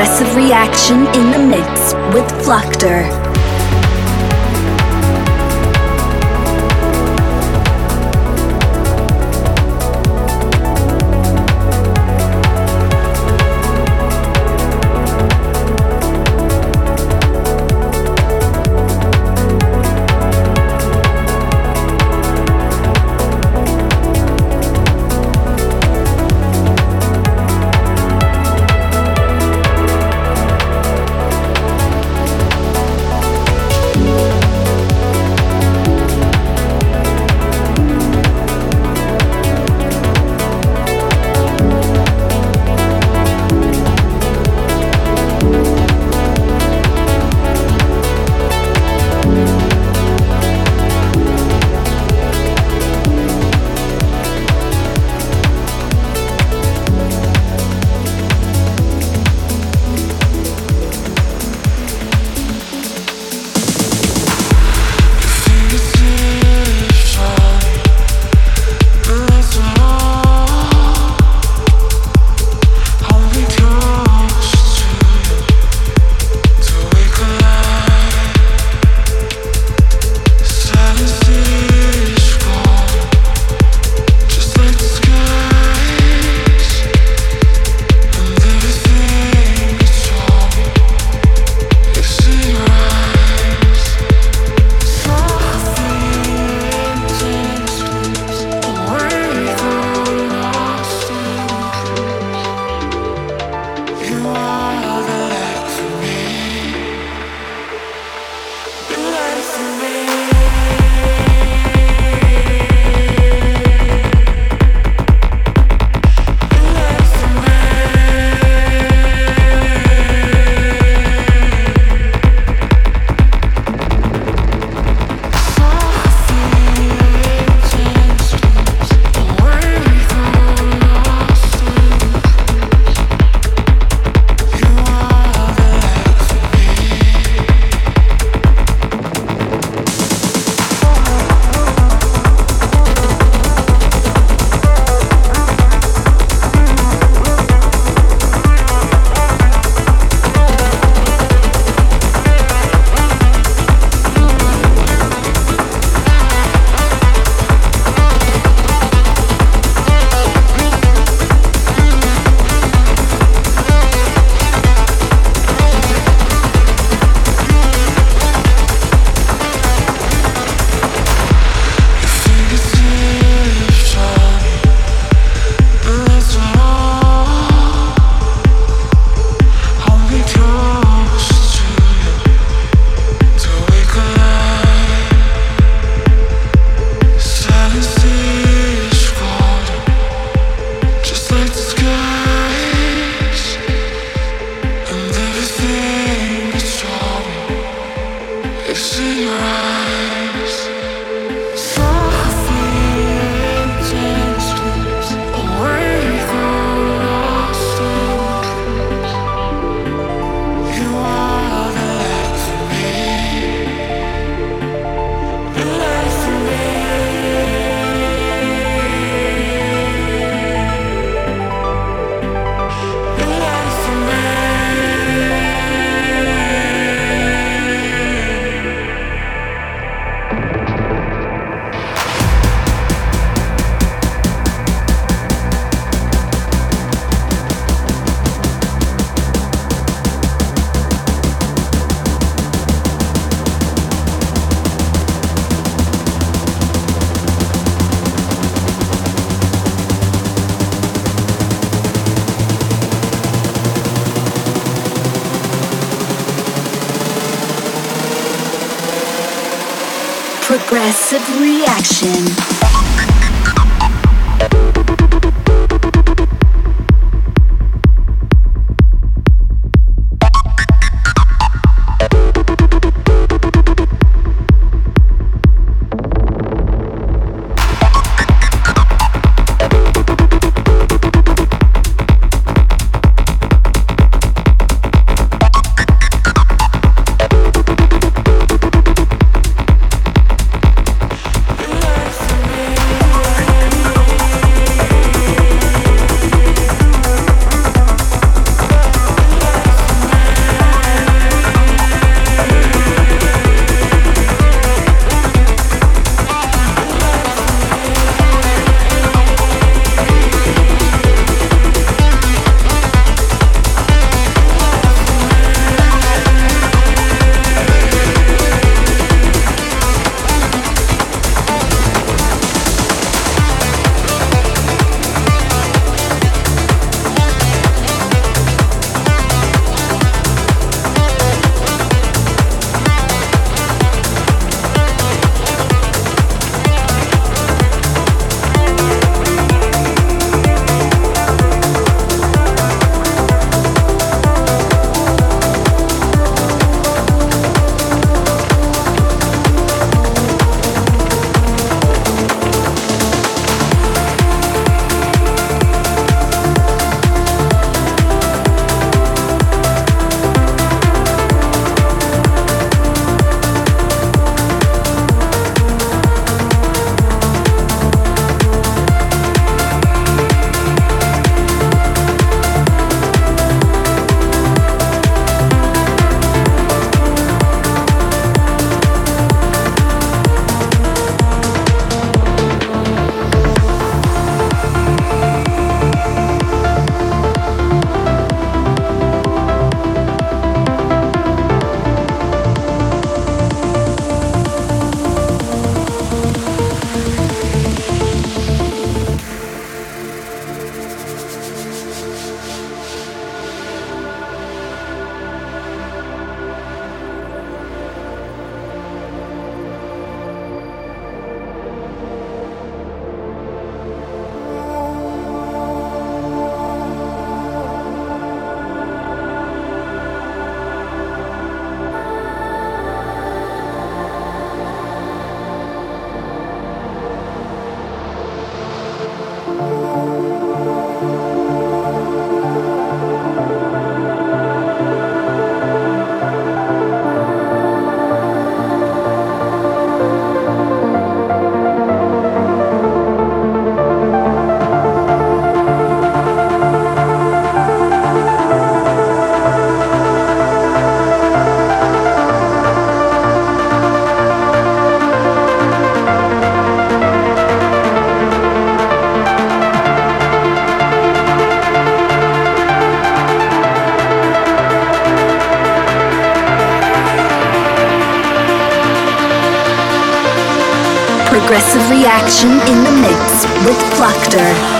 progressive reaction in the mix with Fluctor. Progressive reaction in the mix with Fluctor.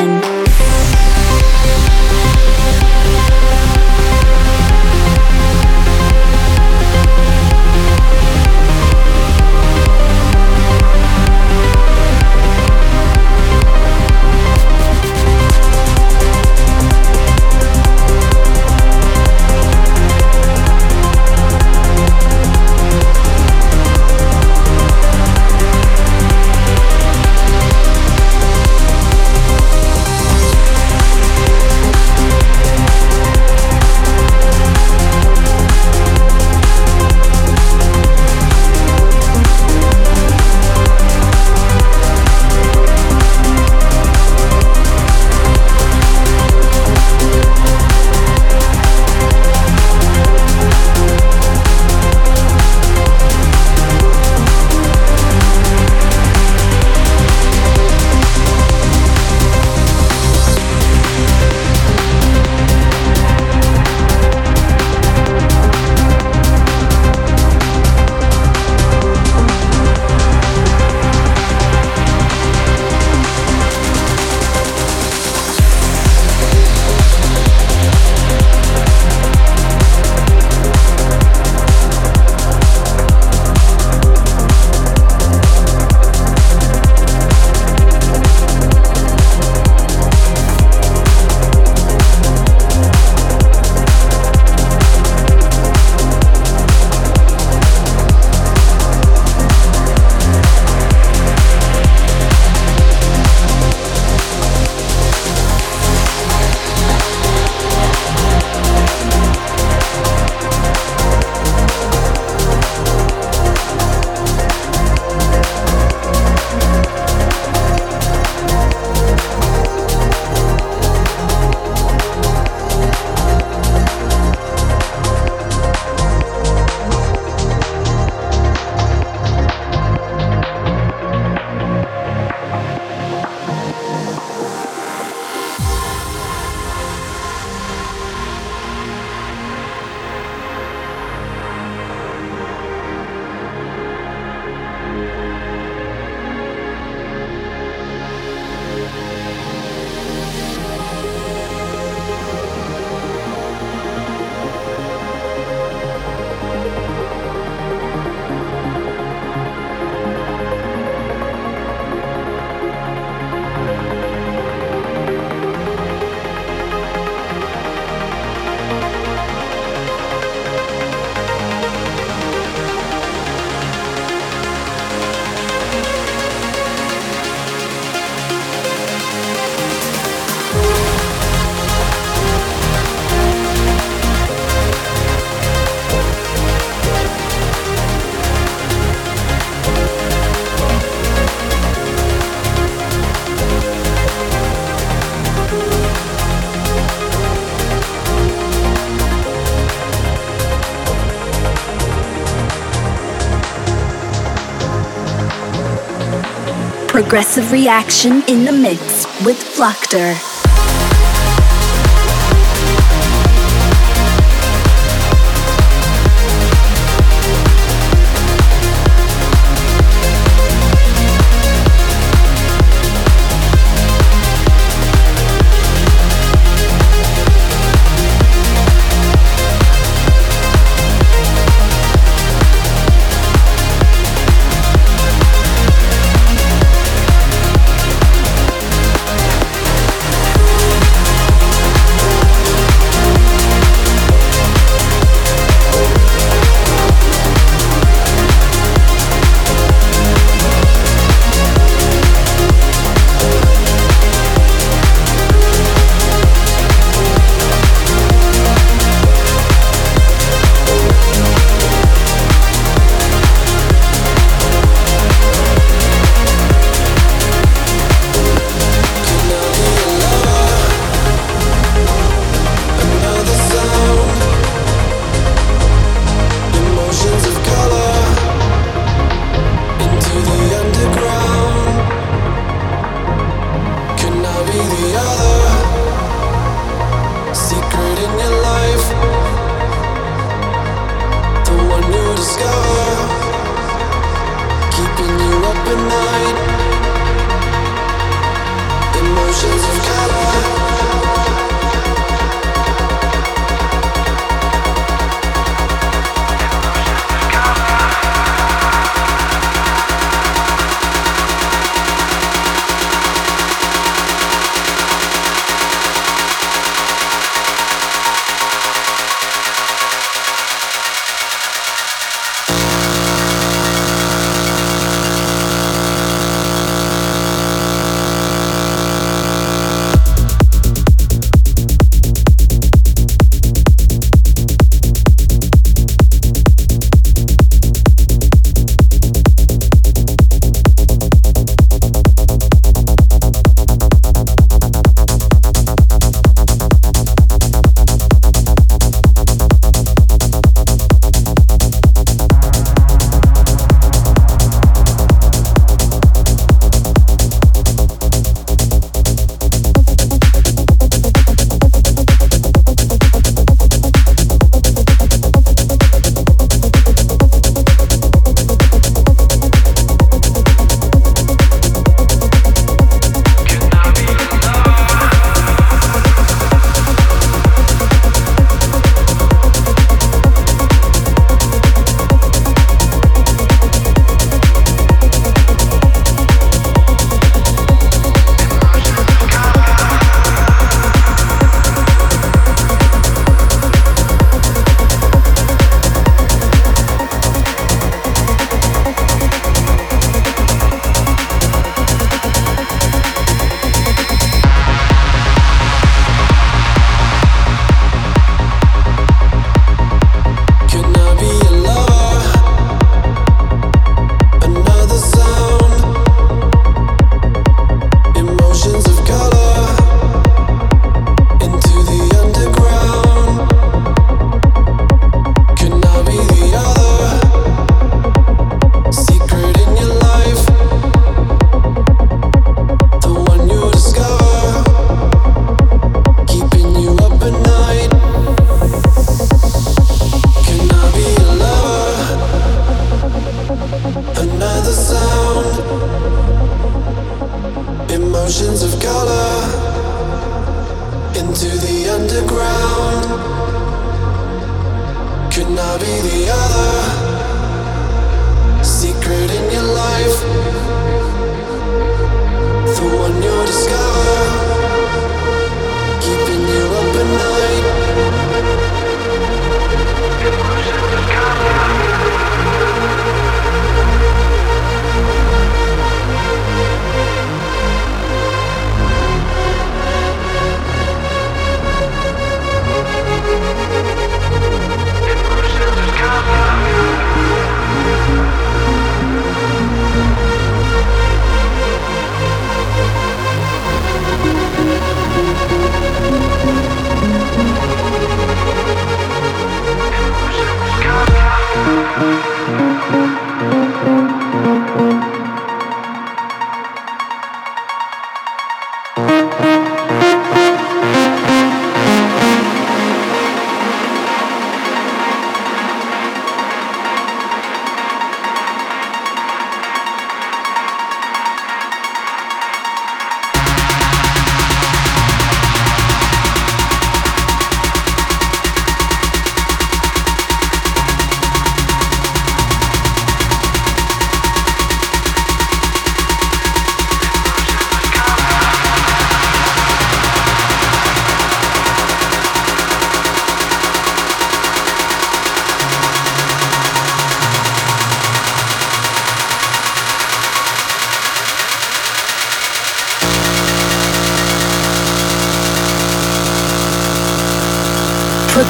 Reaction. Progressive Reaction in the Mix with Fluctor.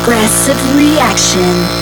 Progressive Reaction.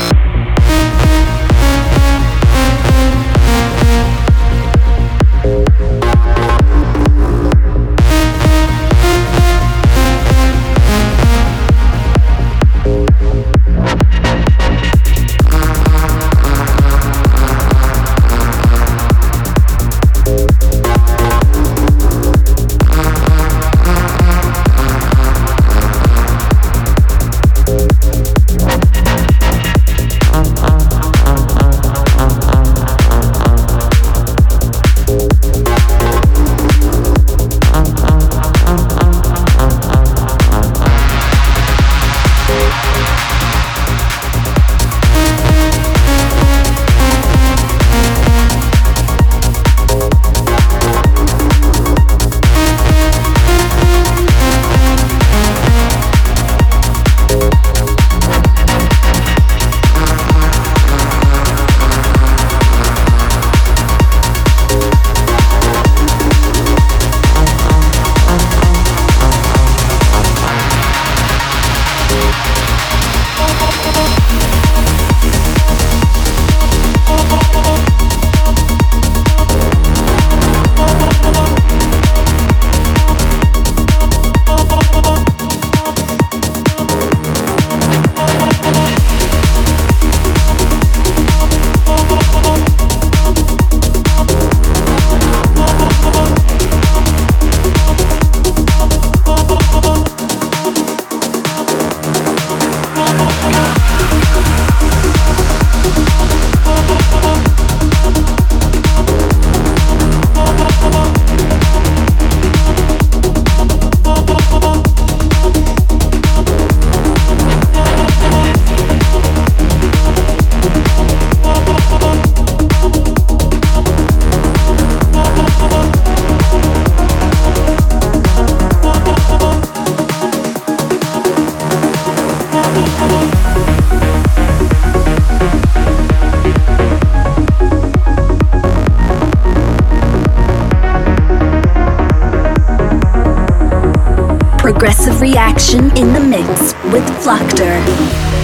Reaction in the Mix with Fluctor.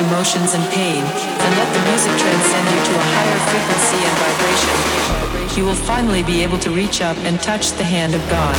Emotions and pain and let the music transcend you to a higher frequency and vibration, you will finally be able to reach up and touch the hand of God.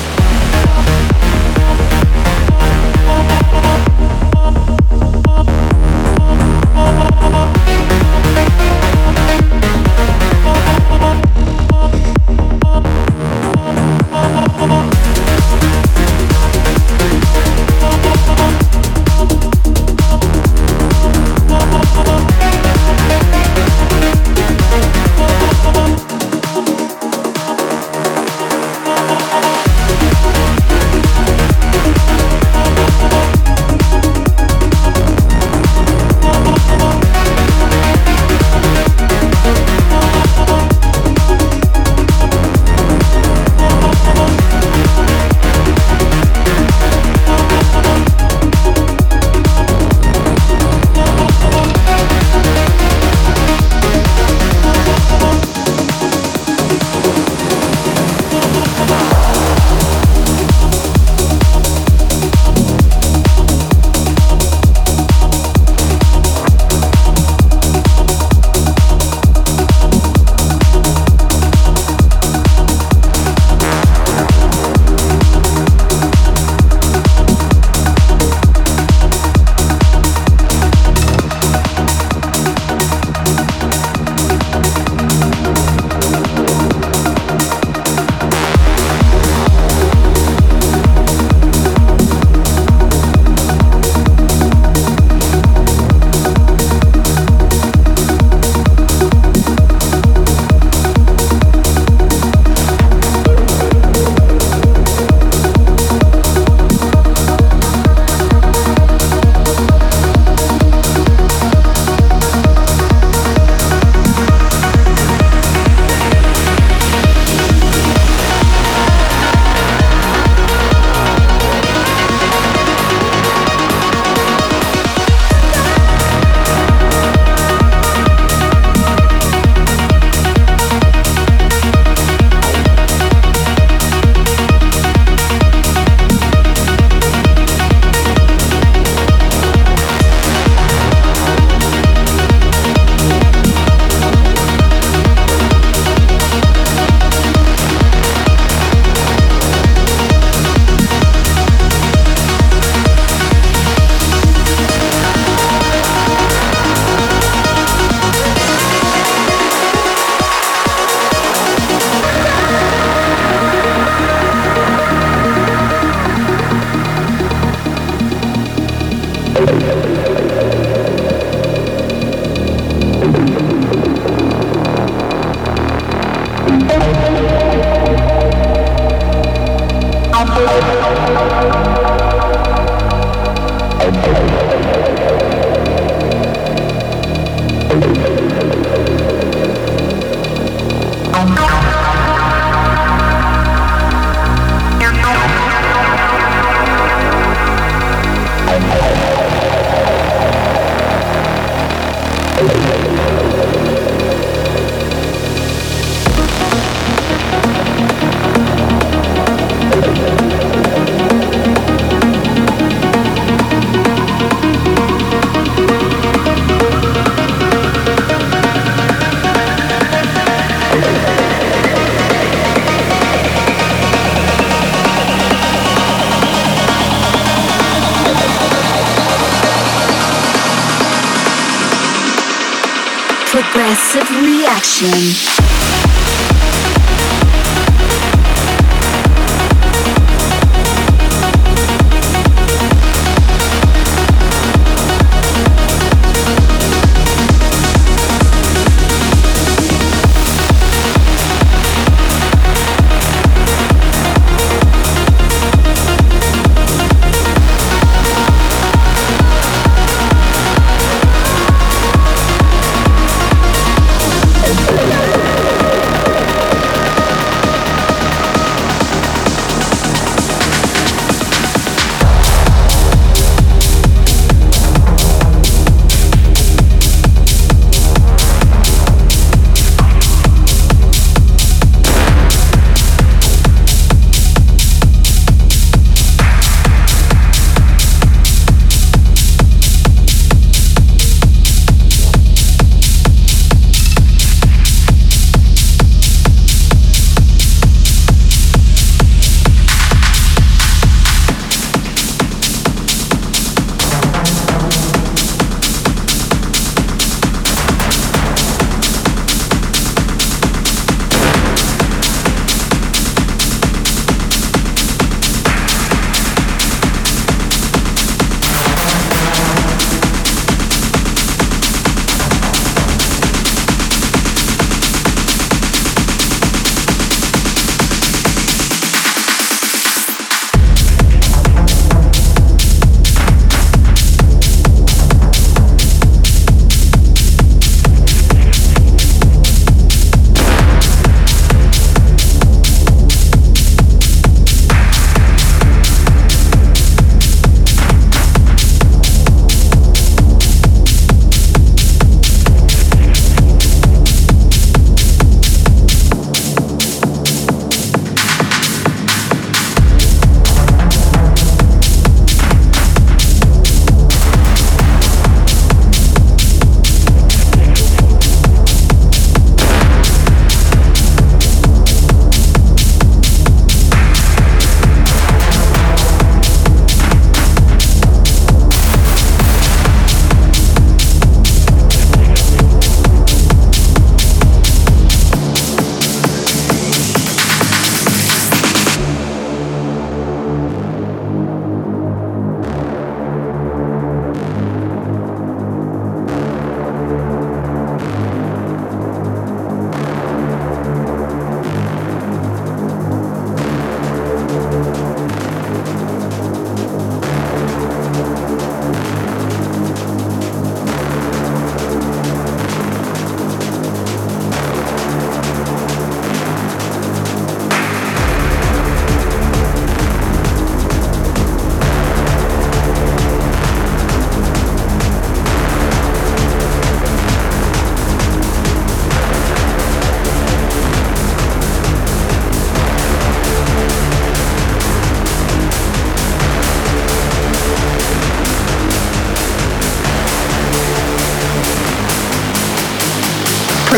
Progressive reaction.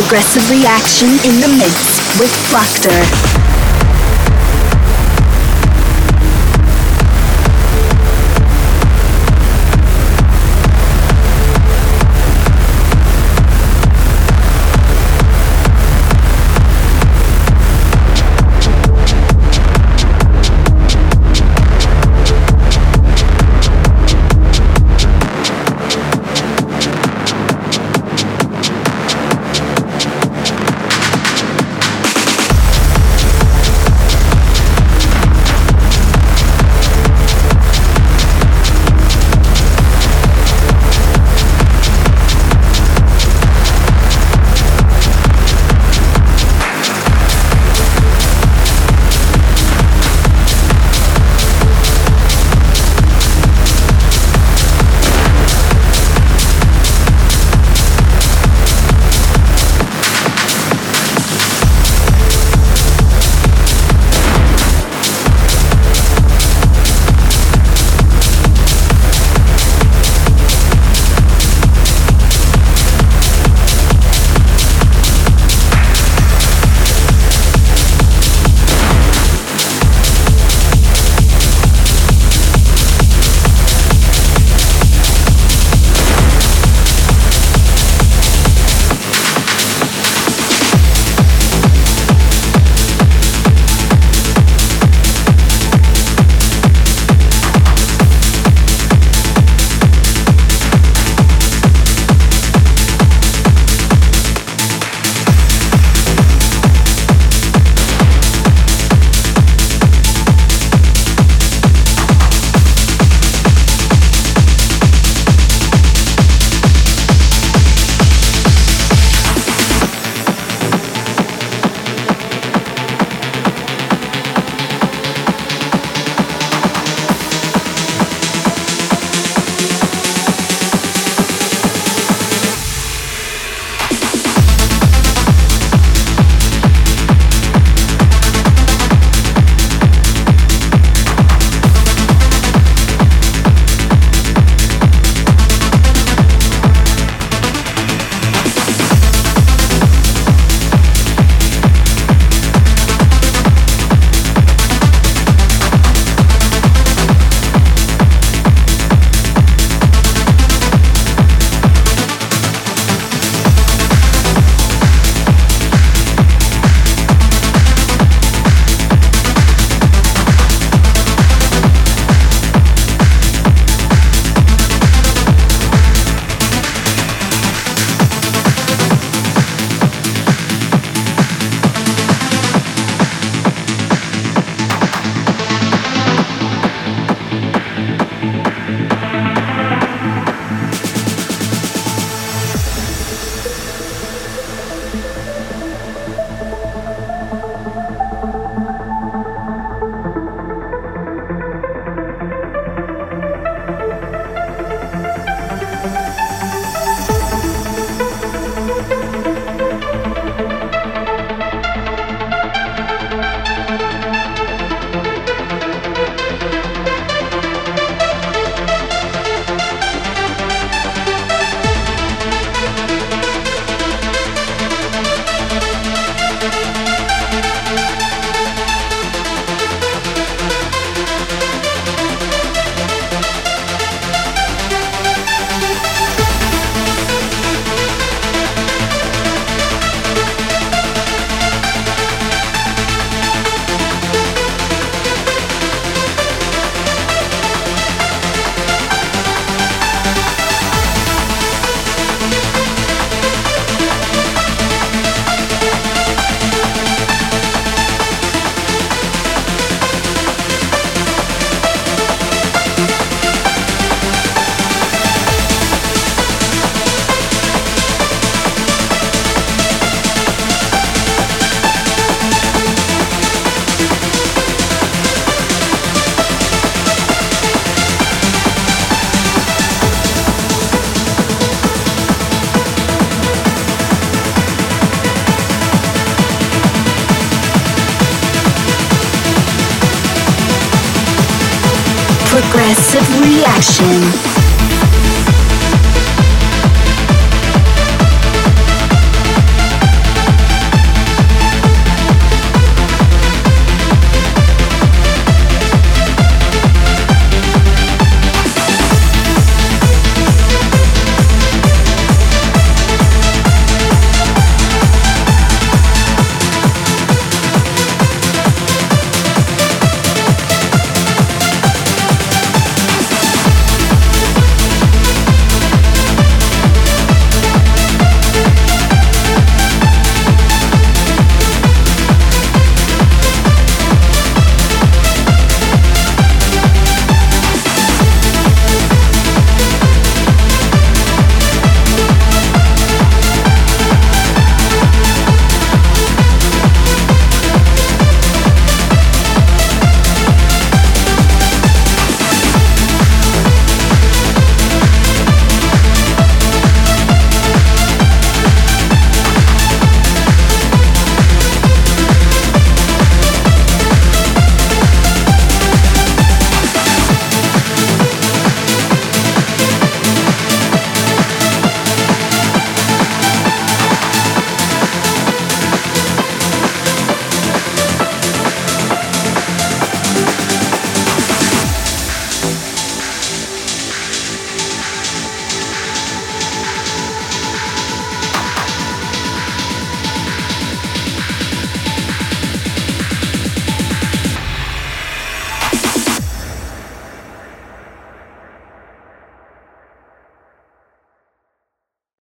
Progressive Reaction in the Mix with Fluctor.